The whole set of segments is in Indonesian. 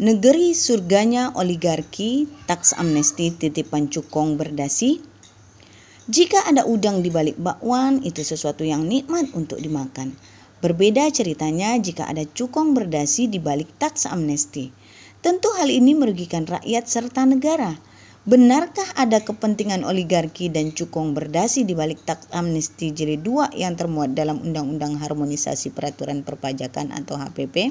Negeri surganya oligarki, taks amnesti titipan cukong berdasi. Jika ada udang di balik bakwan, itu sesuatu yang nikmat untuk dimakan. Berbeda ceritanya jika ada cukong berdasi di balik taks amnesti. Tentu hal ini merugikan rakyat serta negara. Benarkah ada kepentingan oligarki dan cukong berdasi di balik taks amnesti jilid 2 yang termuat dalam Undang-Undang Harmonisasi Peraturan Perpajakan atau HPP?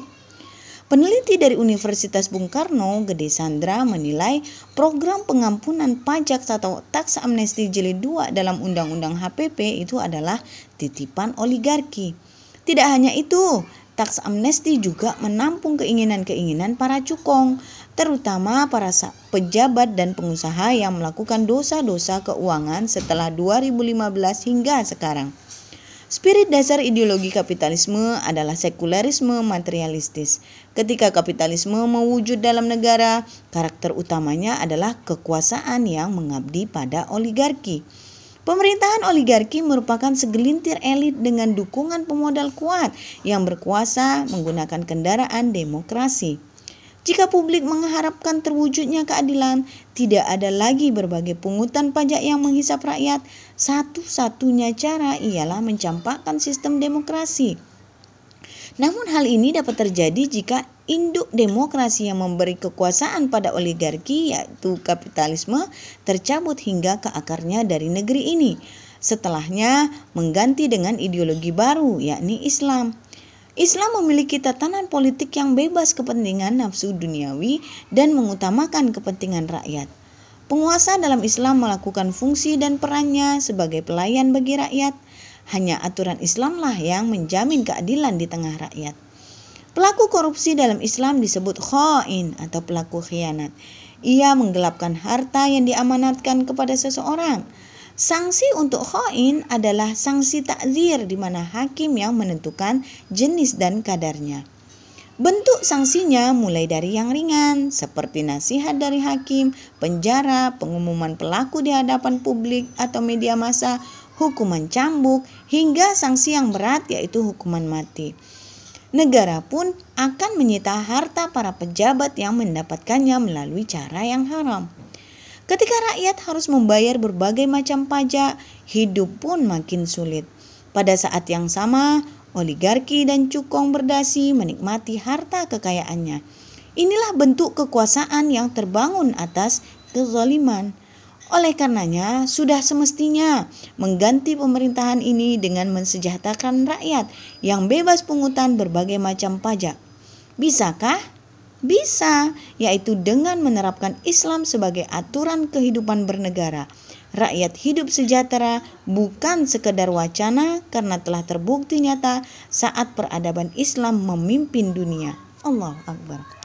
Peneliti dari Universitas Bung Karno, Gede Sandra, menilai program pengampunan pajak atau taks amnesti jilid 2 dalam Undang-Undang HPP itu adalah titipan oligarki. Tidak hanya itu, taks amnesti juga menampung keinginan-keinginan para cukong, terutama para pejabat dan pengusaha yang melakukan dosa-dosa keuangan setelah 2015 hingga sekarang. Spirit dasar ideologi kapitalisme adalah sekularisme materialistis. Ketika kapitalisme mewujud dalam negara, karakter utamanya adalah kekuasaan yang mengabdi pada oligarki. Pemerintahan oligarki merupakan segelintir elit dengan dukungan pemodal kuat yang berkuasa menggunakan kendaraan demokrasi. Jika publik mengharapkan terwujudnya keadilan, tidak ada lagi berbagai pungutan pajak yang menghisap rakyat. Satu-satunya cara ialah mencampakkan sistem demokrasi. Namun hal ini dapat terjadi jika induk demokrasi yang memberi kekuasaan pada oligarki yaitu kapitalisme tercabut hingga ke akarnya dari negeri ini. Setelahnya mengganti dengan ideologi baru yakni Islam. Islam memiliki tatanan politik yang bebas kepentingan nafsu duniawi dan mengutamakan kepentingan rakyat. Penguasa dalam Islam melakukan fungsi dan perannya sebagai pelayan bagi rakyat. Hanya aturan Islamlah yang menjamin keadilan di tengah rakyat. Pelaku korupsi dalam Islam disebut khain atau pelaku khianat. Ia menggelapkan harta yang diamanatkan kepada seseorang Sanksi untuk khoin adalah sanksi takzir di mana hakim yang menentukan jenis dan kadarnya. Bentuk sanksinya mulai dari yang ringan seperti nasihat dari hakim, penjara, pengumuman pelaku di hadapan publik atau media massa, hukuman cambuk, hingga sanksi yang berat yaitu hukuman mati. Negara pun akan menyita harta para pejabat yang mendapatkannya melalui cara yang haram. Ketika rakyat harus membayar berbagai macam pajak, hidup pun makin sulit. Pada saat yang sama, oligarki dan cukong berdasi menikmati harta kekayaannya. Inilah bentuk kekuasaan yang terbangun atas kezaliman. Oleh karenanya, sudah semestinya mengganti pemerintahan ini dengan mensejahterakan rakyat yang bebas pungutan berbagai macam pajak. Bisakah? Bisa, yaitu dengan menerapkan Islam sebagai aturan kehidupan bernegara. Rakyat hidup sejahtera bukan sekedar wacana karena telah terbukti nyata saat peradaban Islam memimpin dunia. Allah Akbar.